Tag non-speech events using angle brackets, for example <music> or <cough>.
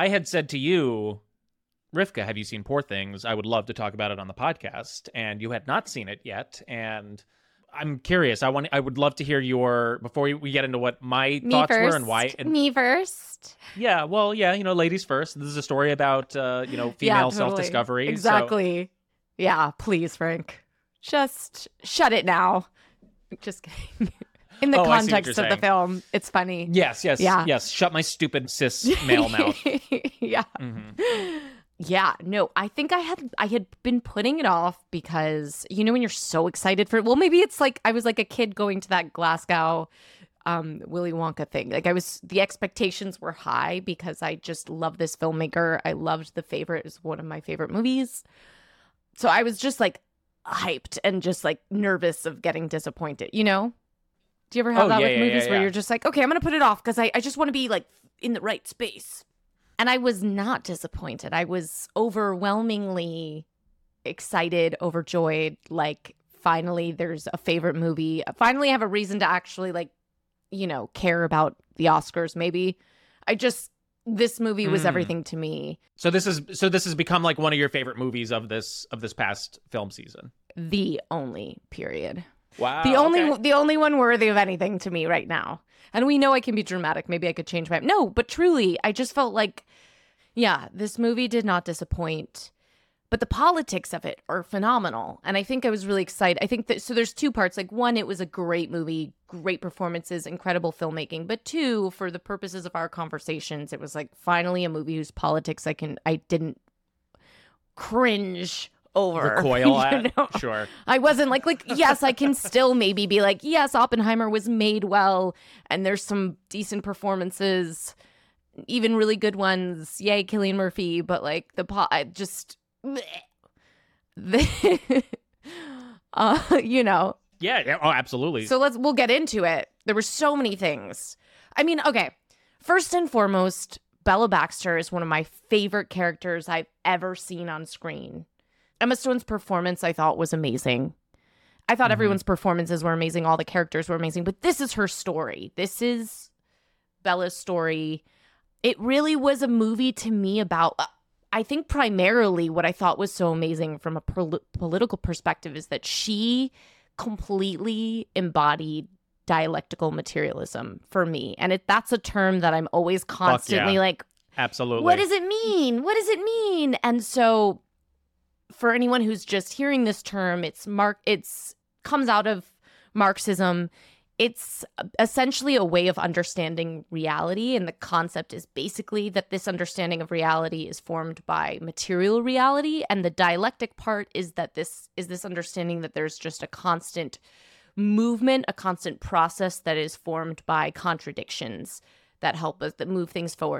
I had said to you, Rivka, have you seen Poor Things? I would love to talk about it on the podcast. And you had not seen it yet. And I'm curious. I want. I would love to hear your before we get into what my Me thoughts first. were and why. And, Me first. yeah, well, yeah, you know, ladies first. This is a story about uh, you know female Yeah, totally. self-discovery. so- Exactly. Yeah, please, Frank. Just shut it now. Just kidding. <laughs> In the Oh, I see what context of the film, it's funny. yes, yes, Yeah. yes. Shut my stupid cis male <laughs> mouth. yeah. Mhm. Yeah, no, I think I had I had been putting it off because you know when you're so excited for well maybe it's like I was like a kid going to that Glasgow um Willy Wonka thing. Like I was the expectations were high because I just love this filmmaker. I loved The Favorite is one of my favorite movies. So I was just like hyped and just like nervous of getting disappointed, you know? Do you ever have Oh, that yeah, with yeah, movies yeah, where yeah. you're just like, okay, I'm gonna put it off because I, I just want to be like in the right space. And I was not disappointed. I was overwhelmingly excited, overjoyed. Like, finally, there's a favorite movie. Finally, I have a reason to actually, like, you know, care about the Oscars, maybe. I just, this movie was Mm. everything to me. So this is so this has become like one of your favorite movies of this of this past film season. The only period. Wow. the only okay. the only one worthy of anything to me right now. And we know I can be dramatic. Maybe I could change my no, but truly, I just felt like, yeah, this movie did not disappoint. But the politics of it are phenomenal, and I think I was really excited. I think that so. There's two parts. Like one, it was a great movie, great performances, incredible filmmaking. But two, for the purposes of our conversations, it was like finally a movie whose politics I can I didn't cringe over. recoil <laughs> at. know? Sure. I wasn't like like yes, I can <laughs> still maybe be like yes, Oppenheimer was made well and there's some decent performances, even really good ones. Yay, Cillian Murphy, but like the po- I just the <laughs> uh you know. Yeah. yeah. Oh, absolutely. So let's we'll get into it. There were so many things. I mean, okay. First and foremost, Bella Baxter is one of my favorite characters I've ever seen on screen. Emma Stone's performance I thought was amazing. I thought Mhm. everyone's performances were amazing, all the characters were amazing, but this is her story. This is Bella's story. It really was a movie to me about uh, I think primarily what I thought was so amazing from a pol- political perspective is that she completely embodied dialectical materialism for me. And it, that's a term that I'm always constantly like, absolutely. what does it mean? What does it mean? And so for anyone who's just hearing this term, it's mark it's comes out of Marxism. It's essentially a way of understanding reality and the concept is basically that this understanding of reality is formed by material reality and the dialectic part is that this is this understanding that there's just a constant movement, a constant process that is formed by contradictions that help us that move things forward